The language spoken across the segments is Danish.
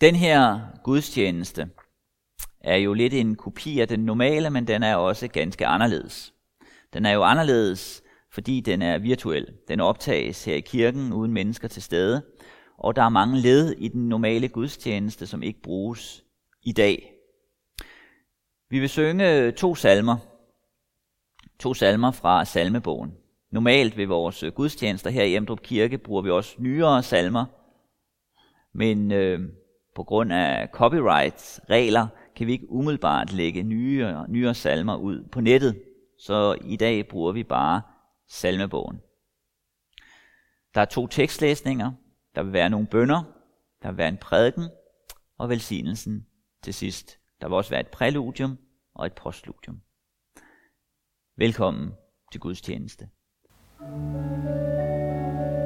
Den her gudstjeneste er jo lidt en kopi af den normale, men den er også ganske anderledes. Den er jo anderledes, fordi den er virtuel. Den optages her i kirken uden mennesker til stede, og der er mange led i den normale gudstjeneste, som ikke bruges i dag. Vi vil synge to salmer. To salmer fra salmebogen. Normalt ved vores gudstjenester her i Emdrup Kirke bruger vi også nyere salmer, men øh, på grund af copyrights regler kan vi ikke umiddelbart lægge nye, nyere salmer ud på nettet, så i dag bruger vi bare salmebogen. Der er to tekstlæsninger, der vil være nogle bønder, der vil være en prædiken og velsignelsen til sidst. Der vil også være et præludium og et postludium. Velkommen til Guds tjeneste. thank you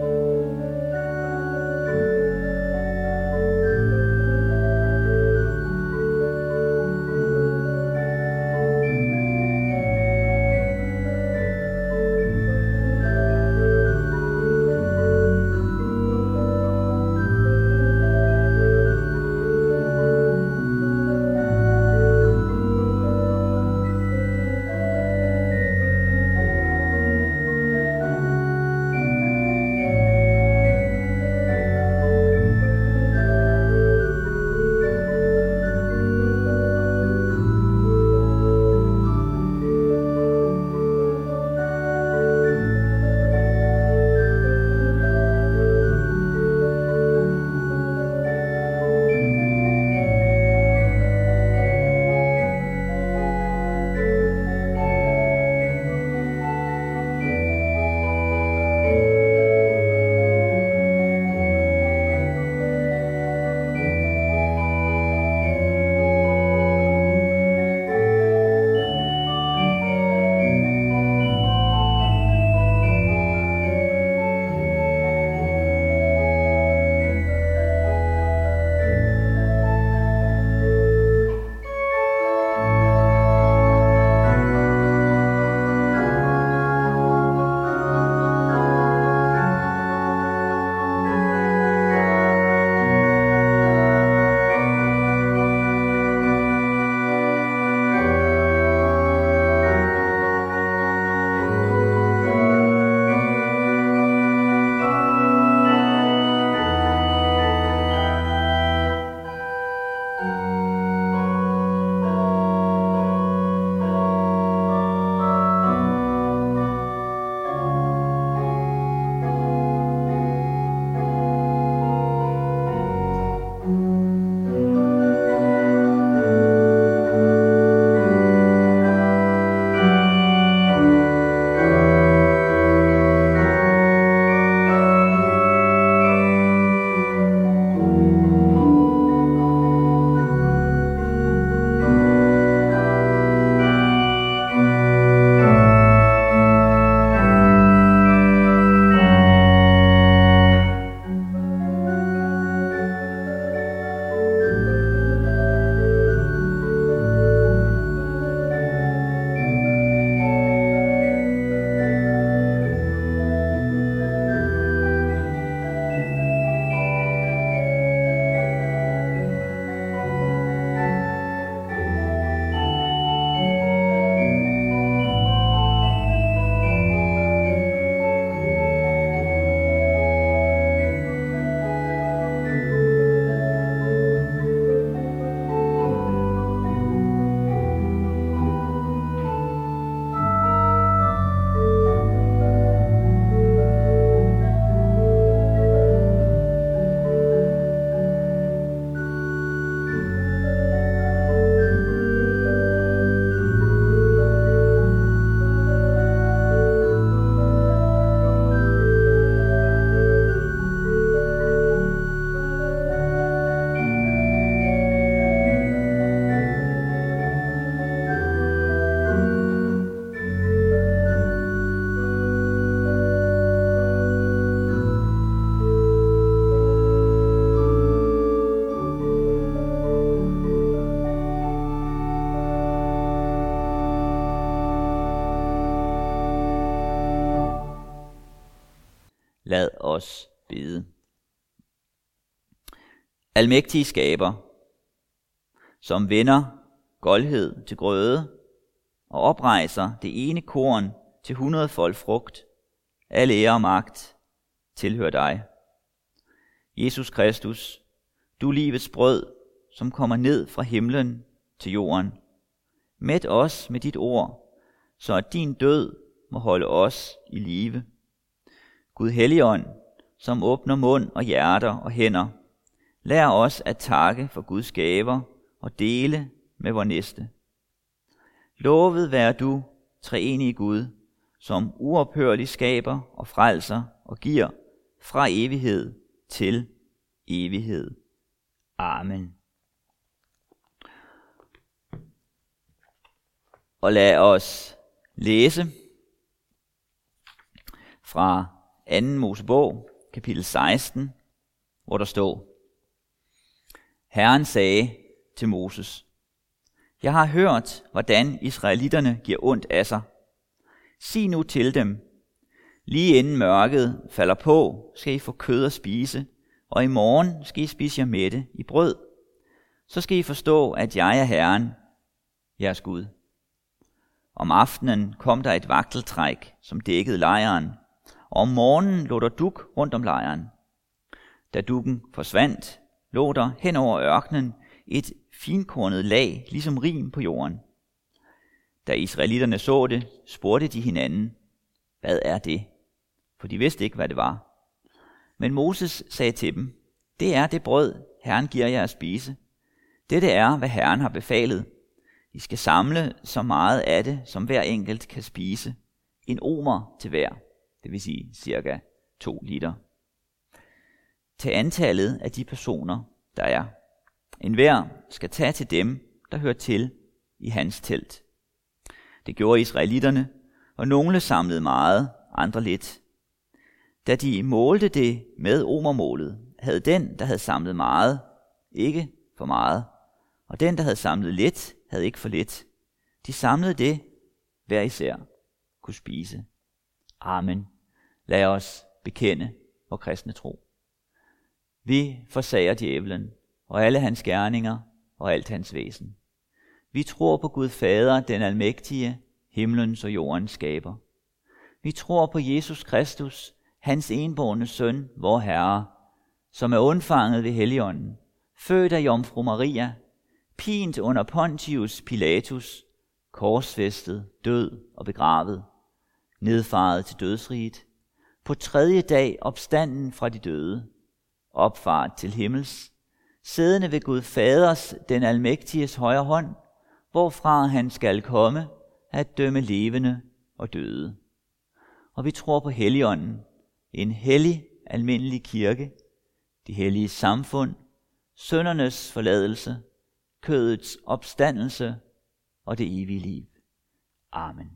os bede. Almægtige skaber, som vender goldhed til grøde og oprejser det ene korn til hundredfold frugt, al ære og magt tilhører dig. Jesus Kristus, du livets brød, som kommer ned fra himlen til jorden. Mæt os med dit ord, så at din død må holde os i live. Gud Helligånd, som åbner mund og hjerter og hænder, lær os at takke for Guds gaver og dele med vor næste. Lovet vær du, treenige Gud, som uophørlig skaber og frelser og giver fra evighed til evighed. Amen. Og lad os læse fra 2. Mosebog, kapitel 16, hvor der står, Herren sagde til Moses, Jeg har hørt, hvordan israelitterne giver ondt af sig. Sig nu til dem, lige inden mørket falder på, skal I få kød at spise, og i morgen skal I spise jer mætte i brød. Så skal I forstå, at jeg er Herren, jeres Gud. Om aftenen kom der et vagteltræk, som dækkede lejren, og om morgenen lå der duk rundt om lejren. Da dukken forsvandt, lå der hen over ørkenen et finkornet lag, ligesom rim på jorden. Da israelitterne så det, spurgte de hinanden, hvad er det? For de vidste ikke, hvad det var. Men Moses sagde til dem, det er det brød, Herren giver jer at spise. Dette er, hvad Herren har befalet. I skal samle så meget af det, som hver enkelt kan spise. En omer til hver, det vil sige cirka 2 liter. Til antallet af de personer, der er. En hver skal tage til dem, der hører til i hans telt. Det gjorde israelitterne, og nogle samlede meget, andre lidt. Da de målte det med omermålet, havde den, der havde samlet meget, ikke for meget, og den, der havde samlet lidt, havde ikke for lidt. De samlede det, hver især kunne spise. Amen. Lad os bekende vor kristne tro. Vi forsager djævlen og alle hans gerninger og alt hans væsen. Vi tror på Gud Fader, den almægtige, himlens og jordens skaber. Vi tror på Jesus Kristus, hans enborne søn, vor Herre, som er undfanget ved Helligånden, født af Jomfru Maria, pint under Pontius Pilatus, korsfæstet, død og begravet, nedfaret til dødsriget, på tredje dag opstanden fra de døde, opfart til himmels, siddende ved Gud Faders, den almægtiges højre hånd, hvorfra han skal komme at dømme levende og døde. Og vi tror på Helligånden, en hellig almindelig kirke, de hellige samfund, søndernes forladelse, kødets opstandelse og det evige liv. Amen.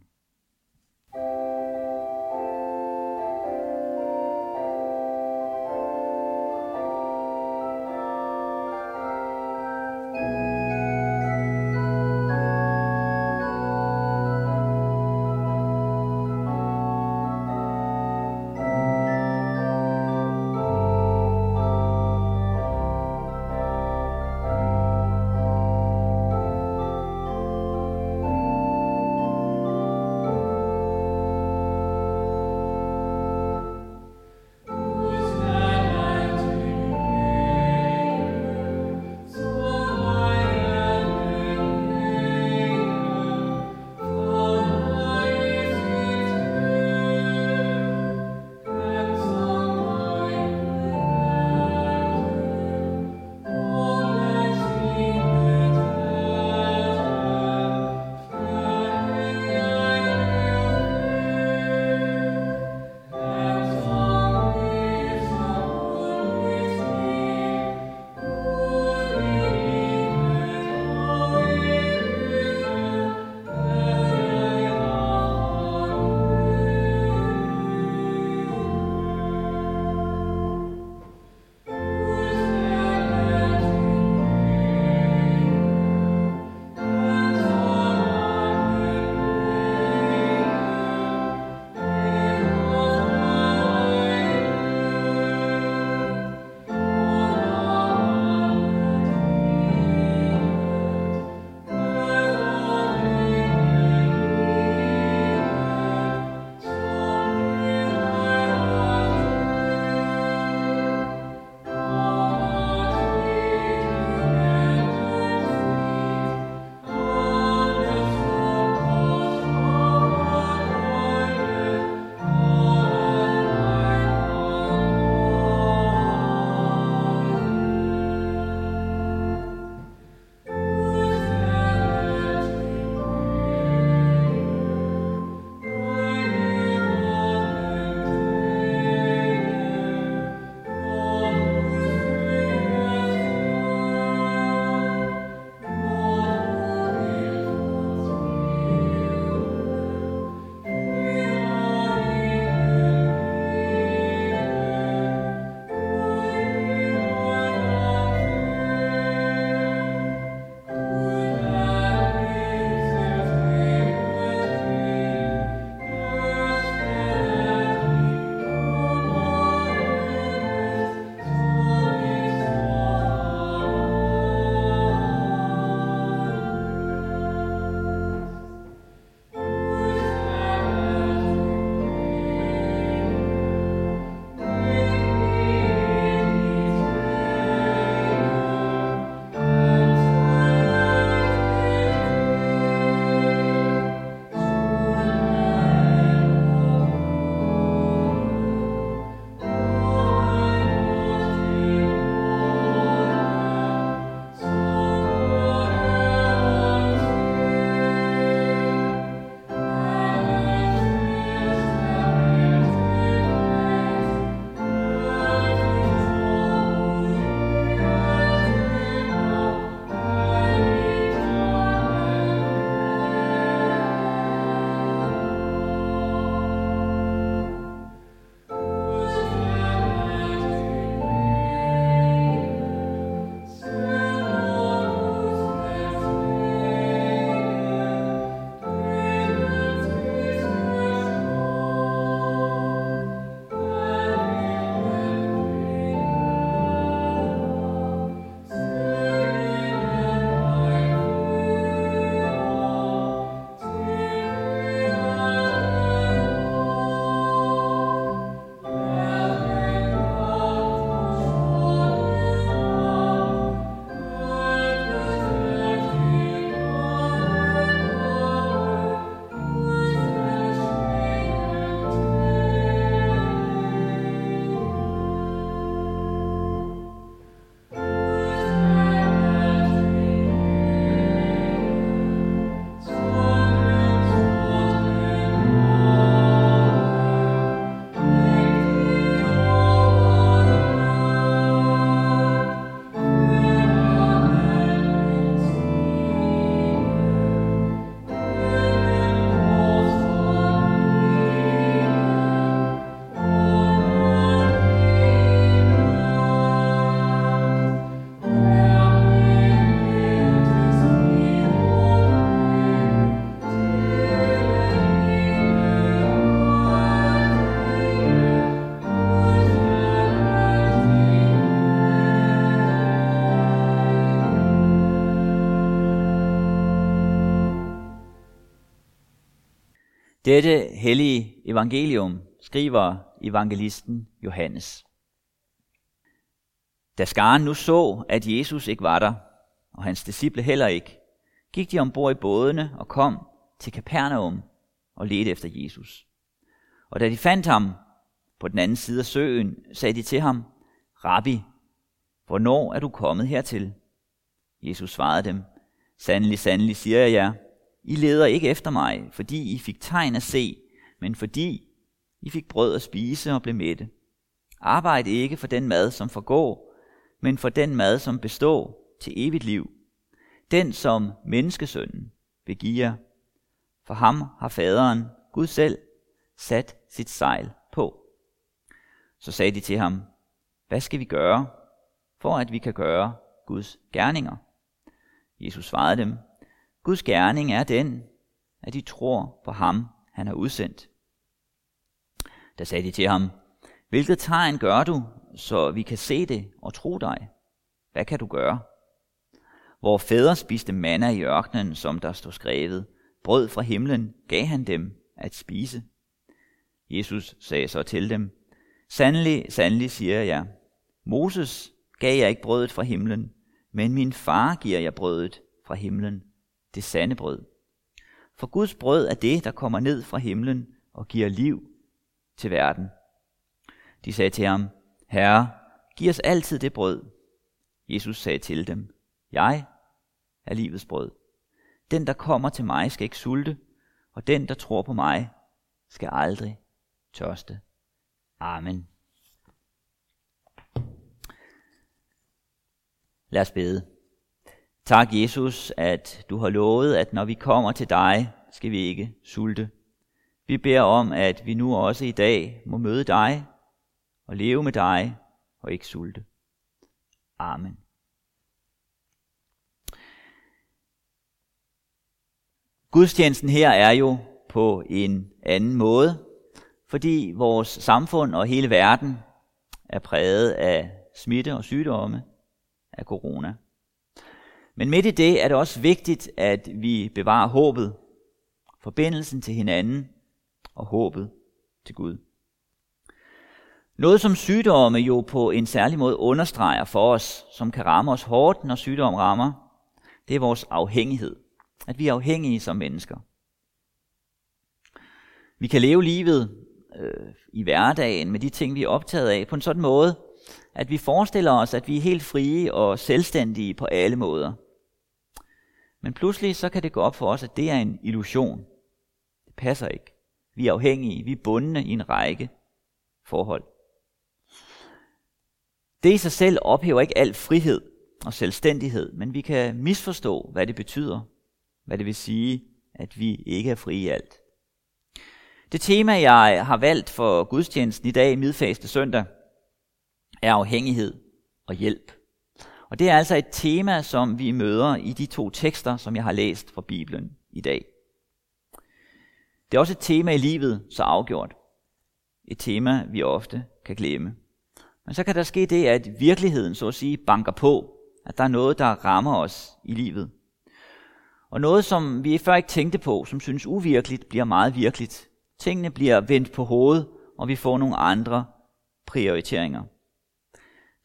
Dette hellige evangelium skriver evangelisten Johannes. Da skaren nu så, at Jesus ikke var der, og hans disciple heller ikke, gik de ombord i bådene og kom til Kapernaum og ledte efter Jesus. Og da de fandt ham på den anden side af søen, sagde de til ham, Rabbi, hvornår er du kommet hertil? Jesus svarede dem, Sandelig, sandelig, siger jeg jer, i leder ikke efter mig, fordi I fik tegn at se, men fordi I fik brød at spise og blev mætte. Arbejd ikke for den mad, som forgår, men for den mad, som består til evigt liv. Den, som menneskesønnen vil give jer. For ham har faderen, Gud selv, sat sit sejl på. Så sagde de til ham, hvad skal vi gøre, for at vi kan gøre Guds gerninger? Jesus svarede dem, Guds gerning er den, at de tror på ham, han har udsendt. Da sagde de til ham, hvilket tegn gør du, så vi kan se det og tro dig? Hvad kan du gøre? Hvor fædre spiste manna i ørkenen, som der stod skrevet, brød fra himlen gav han dem at spise. Jesus sagde så til dem, Sandelig, sandelig siger jeg, Moses gav jeg ikke brødet fra himlen, men min far giver jeg brødet fra himlen, det sande brød. For Guds brød er det, der kommer ned fra himlen og giver liv til verden. De sagde til ham, Herre, giv os altid det brød. Jesus sagde til dem, Jeg er livets brød. Den, der kommer til mig, skal ikke sulte, og den, der tror på mig, skal aldrig tørste. Amen. Lad os bede. Tak, Jesus, at du har lovet, at når vi kommer til dig, skal vi ikke sulte. Vi beder om, at vi nu også i dag må møde dig og leve med dig og ikke sulte. Amen. Gudstjenesten her er jo på en anden måde, fordi vores samfund og hele verden er præget af smitte og sygdomme af corona. Men midt i det er det også vigtigt, at vi bevarer håbet, forbindelsen til hinanden og håbet til Gud. Noget som sygdomme jo på en særlig måde understreger for os, som kan ramme os hårdt, når sygdom rammer, det er vores afhængighed. At vi er afhængige som mennesker. Vi kan leve livet øh, i hverdagen med de ting, vi er optaget af, på en sådan måde, at vi forestiller os, at vi er helt frie og selvstændige på alle måder. Men pludselig så kan det gå op for os, at det er en illusion. Det passer ikke. Vi er afhængige, vi er bundne i en række forhold. Det i sig selv ophæver ikke al frihed og selvstændighed, men vi kan misforstå, hvad det betyder, hvad det vil sige, at vi ikke er frie i alt. Det tema, jeg har valgt for gudstjenesten i dag, midfaste søndag, er afhængighed og hjælp. Og det er altså et tema, som vi møder i de to tekster, som jeg har læst fra Bibelen i dag. Det er også et tema i livet, så afgjort. Et tema, vi ofte kan glemme. Men så kan der ske det, at virkeligheden, så at sige, banker på, at der er noget, der rammer os i livet. Og noget, som vi før ikke tænkte på, som synes uvirkeligt, bliver meget virkeligt. Tingene bliver vendt på hovedet, og vi får nogle andre prioriteringer.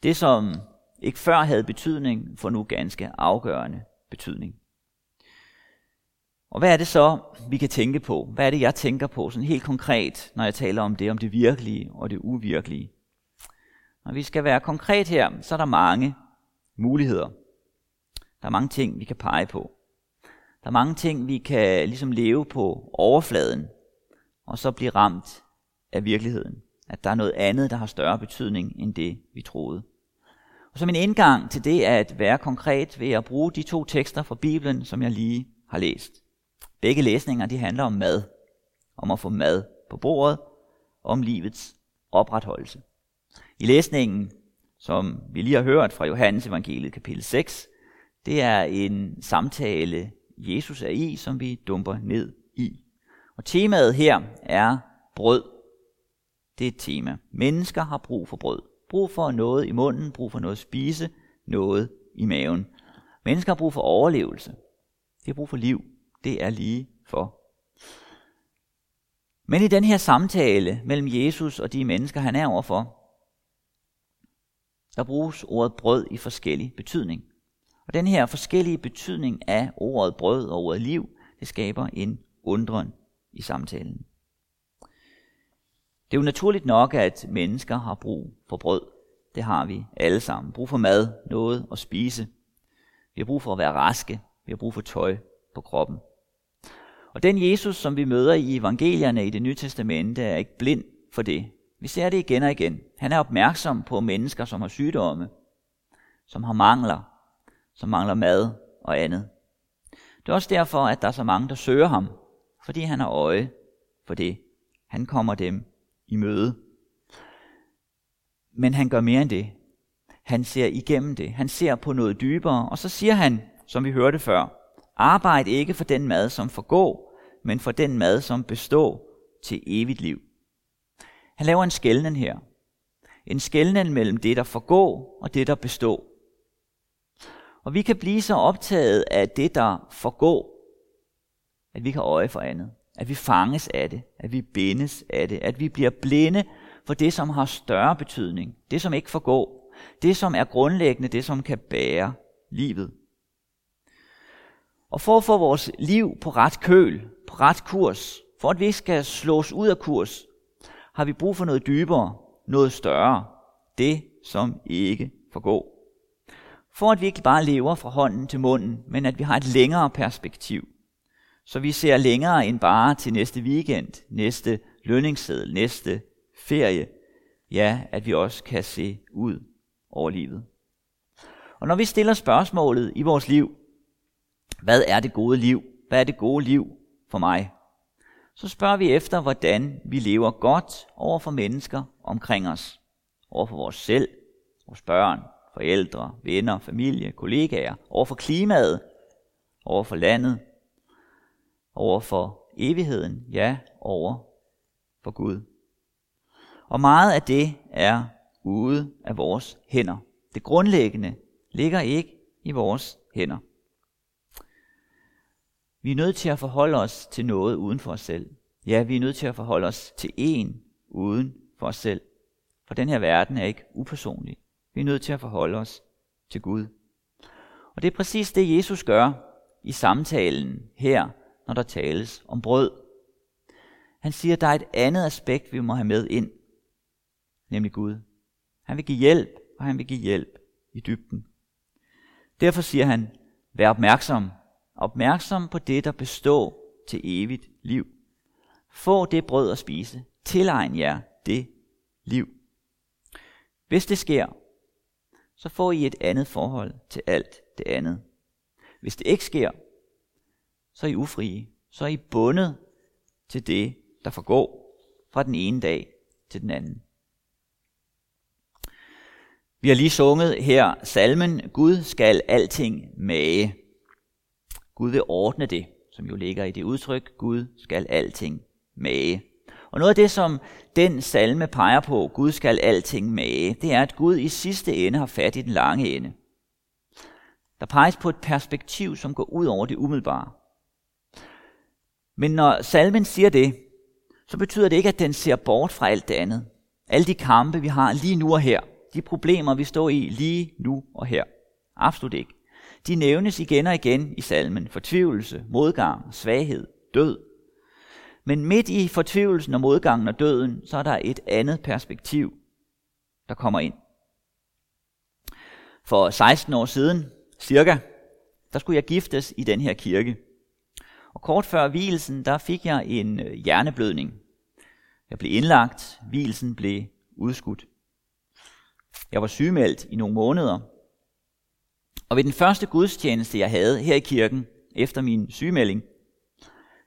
Det, som ikke før havde betydning, for nu ganske afgørende betydning. Og hvad er det så, vi kan tænke på? Hvad er det, jeg tænker på sådan helt konkret, når jeg taler om det, om det virkelige og det uvirkelige? Når vi skal være konkret her, så er der mange muligheder. Der er mange ting, vi kan pege på. Der er mange ting, vi kan ligesom leve på overfladen, og så blive ramt af virkeligheden. At der er noget andet, der har større betydning end det, vi troede. Og som en indgang til det at være konkret, vil jeg bruge de to tekster fra Bibelen, som jeg lige har læst. Begge læsninger de handler om mad, om at få mad på bordet, om livets opretholdelse. I læsningen, som vi lige har hørt fra Johannes evangeliet kapitel 6, det er en samtale, Jesus er i, som vi dumper ned i. Og temaet her er brød. Det er et tema. Mennesker har brug for brød. Brug for noget i munden, brug for noget at spise, noget i maven. Mennesker har brug for overlevelse. De har brug for liv. Det er lige for. Men i den her samtale mellem Jesus og de mennesker, han er overfor, der bruges ordet brød i forskellig betydning. Og den her forskellige betydning af ordet brød og ordet liv, det skaber en undren i samtalen. Det er jo naturligt nok, at mennesker har brug for brød. Det har vi alle sammen. Brug for mad, noget at spise. Vi har brug for at være raske. Vi har brug for tøj på kroppen. Og den Jesus, som vi møder i evangelierne i det nye testamente, er ikke blind for det. Vi ser det igen og igen. Han er opmærksom på mennesker, som har sygdomme, som har mangler, som mangler mad og andet. Det er også derfor, at der er så mange, der søger ham, fordi han har øje for det. Han kommer dem i møde. Men han gør mere end det. Han ser igennem det. Han ser på noget dybere, og så siger han, som vi hørte før, arbejd ikke for den mad, som forgår, men for den mad, som består til evigt liv. Han laver en skældning her. En skældning mellem det, der forgår, og det, der består. Og vi kan blive så optaget af det, der forgår, at vi kan øje for andet. At vi fanges af det. At vi bindes af det. At vi bliver blinde for det, som har større betydning. Det, som ikke forgår. Det, som er grundlæggende. Det, som kan bære livet. Og for at få vores liv på ret køl, på ret kurs, for at vi ikke skal slås ud af kurs, har vi brug for noget dybere, noget større. Det, som ikke forgår. For at vi ikke bare lever fra hånden til munden, men at vi har et længere perspektiv. Så vi ser længere end bare til næste weekend, næste lønningsseddel, næste ferie. Ja, at vi også kan se ud over livet. Og når vi stiller spørgsmålet i vores liv, hvad er det gode liv? Hvad er det gode liv for mig? Så spørger vi efter, hvordan vi lever godt over for mennesker omkring os. Over for vores selv, vores børn, forældre, venner, familie, kollegaer. Over for klimaet, over for landet, over for evigheden, ja, over for Gud. Og meget af det er ude af vores hænder. Det grundlæggende ligger ikke i vores hænder. Vi er nødt til at forholde os til noget uden for os selv. Ja, vi er nødt til at forholde os til en uden for os selv. For den her verden er ikke upersonlig. Vi er nødt til at forholde os til Gud. Og det er præcis det, Jesus gør i samtalen her, når der tales om brød. Han siger, at der er et andet aspekt, vi må have med ind, nemlig Gud. Han vil give hjælp, og han vil give hjælp i dybden. Derfor siger han, vær opmærksom opmærksom på det, der består til evigt liv. Få det brød at spise. Tilegn jer det liv. Hvis det sker, så får I et andet forhold til alt det andet. Hvis det ikke sker, så er I ufrie. Så er I bundet til det, der forgår fra den ene dag til den anden. Vi har lige sunget her salmen, Gud skal alting mage. Gud vil ordne det, som jo ligger i det udtryk, Gud skal alting mage. Og noget af det, som den salme peger på, Gud skal alting mage, det er, at Gud i sidste ende har fat i den lange ende. Der peges på et perspektiv, som går ud over det umiddelbare. Men når salmen siger det, så betyder det ikke, at den ser bort fra alt det andet. Alle de kampe, vi har lige nu og her. De problemer, vi står i lige nu og her. Absolut ikke de nævnes igen og igen i salmen. Fortvivlelse, modgang, svaghed, død. Men midt i fortvivlelsen og modgangen og døden, så er der et andet perspektiv, der kommer ind. For 16 år siden, cirka, der skulle jeg giftes i den her kirke. Og kort før hvilesen, der fik jeg en øh, hjerneblødning. Jeg blev indlagt, hvilesen blev udskudt. Jeg var sygemeldt i nogle måneder, og ved den første gudstjeneste, jeg havde her i kirken, efter min sygemelding,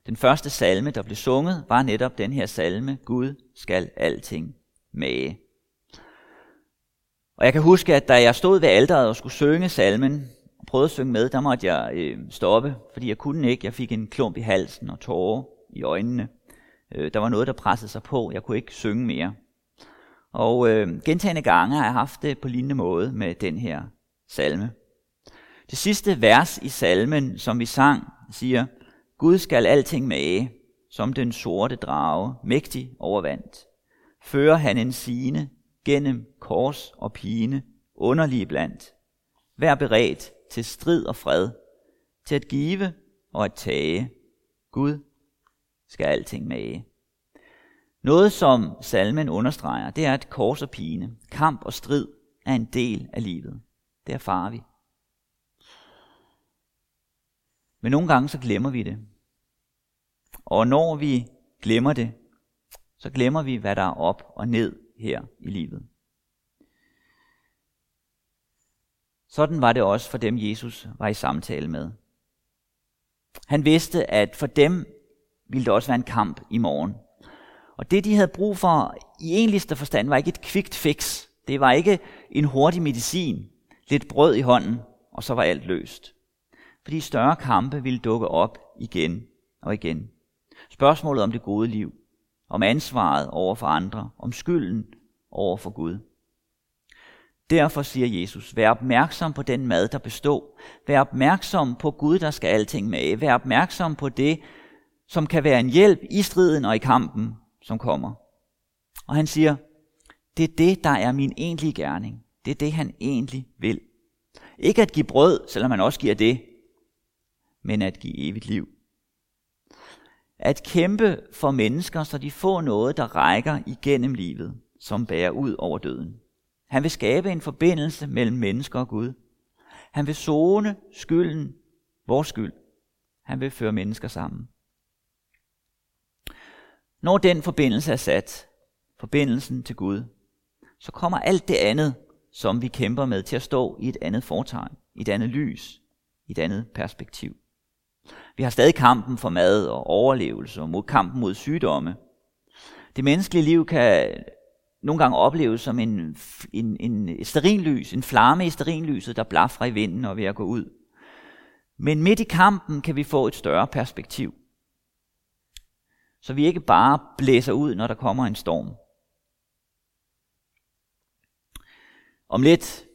den første salme, der blev sunget, var netop den her salme, Gud skal alting mage. Og jeg kan huske, at da jeg stod ved alderet og skulle synge salmen, prøvede at synge med, der måtte jeg øh, stoppe, fordi jeg kunne ikke. Jeg fik en klump i halsen og tårer i øjnene. Øh, der var noget, der pressede sig på. Jeg kunne ikke synge mere. Og øh, gentagende gange har jeg haft det på lignende måde med den her salme. Det sidste vers i salmen, som vi sang, siger, Gud skal alting mage, som den sorte drage, mægtig overvandt. Fører han en sine gennem kors og pine, underlige blandt. Vær beredt til strid og fred, til at give og at tage. Gud skal alting mage. Noget, som salmen understreger, det er, at kors og pine, kamp og strid er en del af livet. Det erfarer vi. Men nogle gange så glemmer vi det. Og når vi glemmer det, så glemmer vi, hvad der er op og ned her i livet. Sådan var det også for dem, Jesus var i samtale med. Han vidste, at for dem ville det også være en kamp i morgen. Og det, de havde brug for i enligste forstand, var ikke et kvikt fix. Det var ikke en hurtig medicin, lidt brød i hånden, og så var alt løst. Fordi større kampe ville dukke op igen og igen. Spørgsmålet om det gode liv, om ansvaret over for andre, om skylden over for Gud. Derfor siger Jesus, vær opmærksom på den mad, der består. Vær opmærksom på Gud, der skal alting med. Vær opmærksom på det, som kan være en hjælp i striden og i kampen, som kommer. Og han siger, det er det, der er min egentlige gerning. Det er det, han egentlig vil. Ikke at give brød, selvom man også giver det, men at give evigt liv. At kæmpe for mennesker, så de får noget, der rækker igennem livet, som bærer ud over døden. Han vil skabe en forbindelse mellem mennesker og Gud. Han vil zone skylden, vores skyld. Han vil føre mennesker sammen. Når den forbindelse er sat, forbindelsen til Gud, så kommer alt det andet, som vi kæmper med, til at stå i et andet fortegn, i et andet lys, i et andet perspektiv. Vi har stadig kampen for mad og overlevelse og mod kampen mod sygdomme. Det menneskelige liv kan nogle gange opleves som en, en, en sterinlys, en flamme i sterinlyset, der blafrer i vinden og ved at gå ud. Men midt i kampen kan vi få et større perspektiv. Så vi ikke bare blæser ud, når der kommer en storm. Om lidt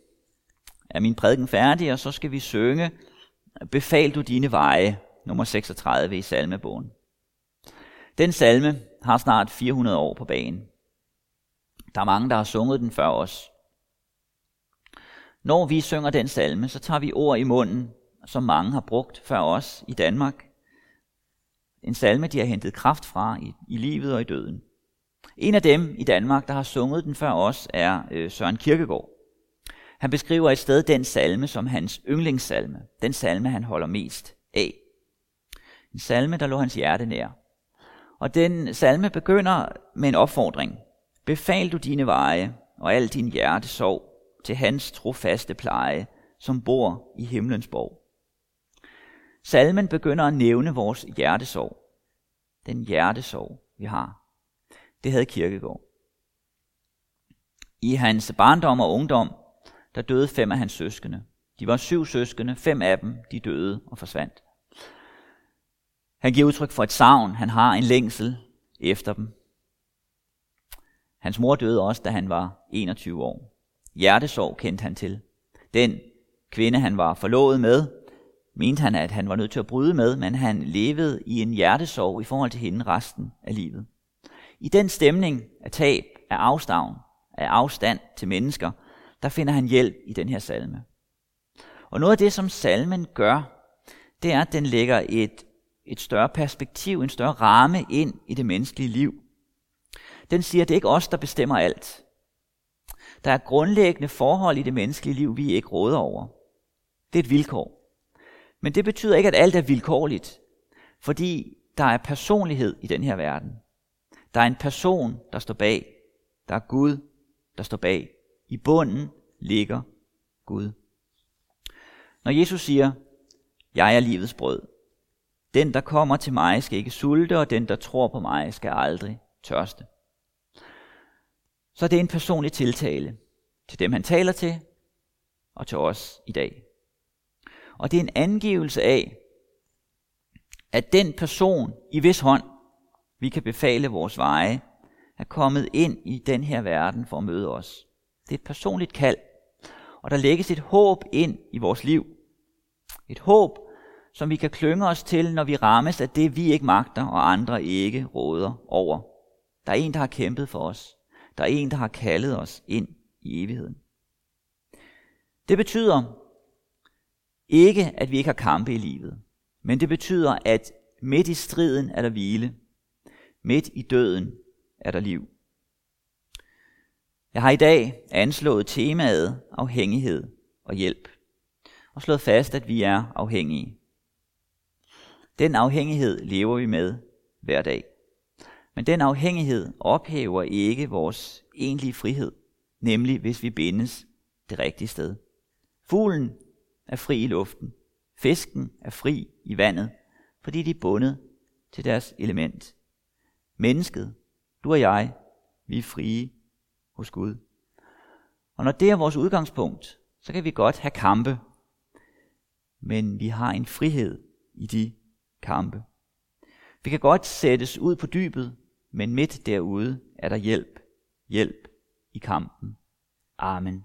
er min prædiken færdig, og så skal vi synge Befal du dine veje, nummer 36 i salmebogen. Den salme har snart 400 år på banen. Der er mange, der har sunget den før os. Når vi synger den salme, så tager vi ord i munden, som mange har brugt før os i Danmark. En salme, de har hentet kraft fra i, i livet og i døden. En af dem i Danmark, der har sunget den før os, er øh, Søren Kirkegaard. Han beskriver et sted den salme som hans yndlingssalme, den salme, han holder mest af. En salme, der lå hans hjerte nær. Og den salme begynder med en opfordring. Befal du dine veje og al din hjerte sov til hans trofaste pleje, som bor i himlens borg. Salmen begynder at nævne vores hjertesorg. Den hjertesorg, vi har. Det havde Kirkegaard. I hans barndom og ungdom, der døde fem af hans søskende. De var syv søskende, fem af dem, de døde og forsvandt. Han giver udtryk for et savn, han har en længsel efter dem. Hans mor døde også, da han var 21 år. Hjertesorg kendte han til. Den kvinde, han var forlovet med, mente han, at han var nødt til at bryde med, men han levede i en hjertesorg i forhold til hende resten af livet. I den stemning af tab, af afstavn, af afstand til mennesker, der finder han hjælp i den her salme. Og noget af det, som salmen gør, det er, at den lægger et, et større perspektiv, en større ramme ind i det menneskelige liv den siger, at det er ikke os, der bestemmer alt. Der er grundlæggende forhold i det menneskelige liv, vi ikke råder over. Det er et vilkår. Men det betyder ikke, at alt er vilkårligt, fordi der er personlighed i den her verden. Der er en person, der står bag. Der er Gud, der står bag. I bunden ligger Gud. Når Jesus siger, jeg er livets brød. Den, der kommer til mig, skal ikke sulte, og den, der tror på mig, skal aldrig tørste så er det en personlig tiltale til dem, han taler til, og til os i dag. Og det er en angivelse af, at den person, i hvis hånd vi kan befale vores veje, er kommet ind i den her verden for at møde os. Det er et personligt kald, og der lægges et håb ind i vores liv. Et håb, som vi kan klynge os til, når vi rammes af det, vi ikke magter, og andre ikke råder over. Der er en, der har kæmpet for os. Der er en, der har kaldet os ind i evigheden. Det betyder ikke, at vi ikke har kampe i livet, men det betyder, at midt i striden er der hvile. Midt i døden er der liv. Jeg har i dag anslået temaet afhængighed og hjælp, og slået fast, at vi er afhængige. Den afhængighed lever vi med hver dag. Men den afhængighed ophæver ikke vores egentlige frihed, nemlig hvis vi bindes det rigtige sted. Fuglen er fri i luften. Fisken er fri i vandet, fordi de er bundet til deres element. Mennesket, du og jeg, vi er frie hos Gud. Og når det er vores udgangspunkt, så kan vi godt have kampe, men vi har en frihed i de kampe. Vi kan godt sættes ud på dybet, men midt derude er der hjælp, hjælp i kampen. Amen.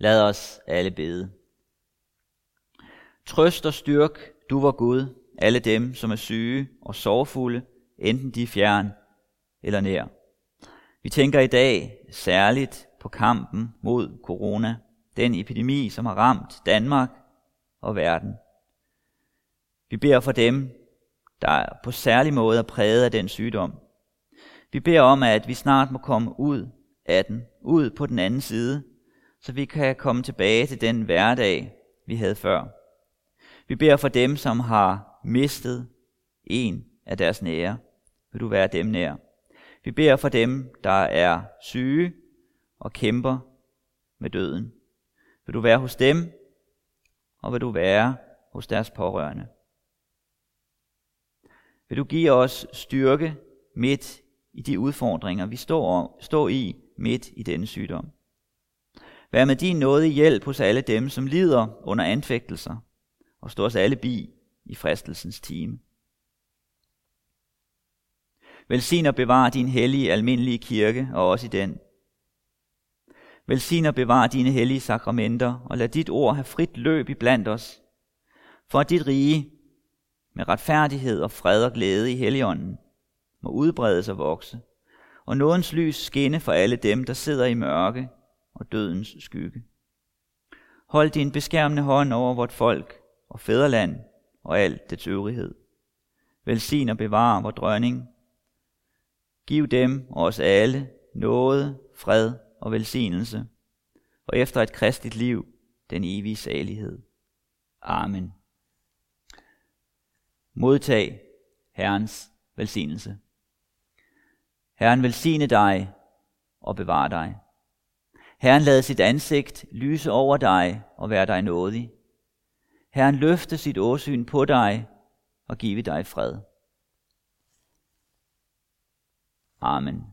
Lad os alle bede. Trøst og styrk, du var Gud, alle dem, som er syge og sorgfulde, enten de er fjern eller nær. Vi tænker i dag særligt på kampen mod corona, den epidemi, som har ramt Danmark og verden. Vi beder for dem, der på særlig måde er præget af den sygdom. Vi beder om, at vi snart må komme ud af den, ud på den anden side, så vi kan komme tilbage til den hverdag, vi havde før. Vi beder for dem, som har mistet en af deres nære. Vil du være dem nær? Vi beder for dem, der er syge og kæmper med døden. Vil du være hos dem, og vil du være hos deres pårørende. Vil du give os styrke midt i de udfordringer, vi står, står i midt i denne sygdom. Vær med din nåde hjælp hos alle dem, som lider under anfægtelser, og stå os alle bi i fristelsens time. Velsign og bevar din hellige almindelige kirke, og også i den. Velsign og bevar dine hellige sakramenter, og lad dit ord have frit løb i blandt os, for at dit rige med retfærdighed og fred og glæde i Helligånden må udbredes og vokse, og nådens lys skinne for alle dem, der sidder i mørke og dødens skygge. Hold din beskærmende hånd over vort folk og fædreland og alt dets øvrighed. Velsign og bevar vor drønning. Giv dem og os alle noget, fred og velsignelse, og efter et kristligt liv den evige salighed. Amen. Modtag Herrens velsignelse. Herren velsigne dig og bevare dig. Herren lade sit ansigt lyse over dig og være dig nådig. Herren løfte sit åsyn på dig og give dig fred. Amen.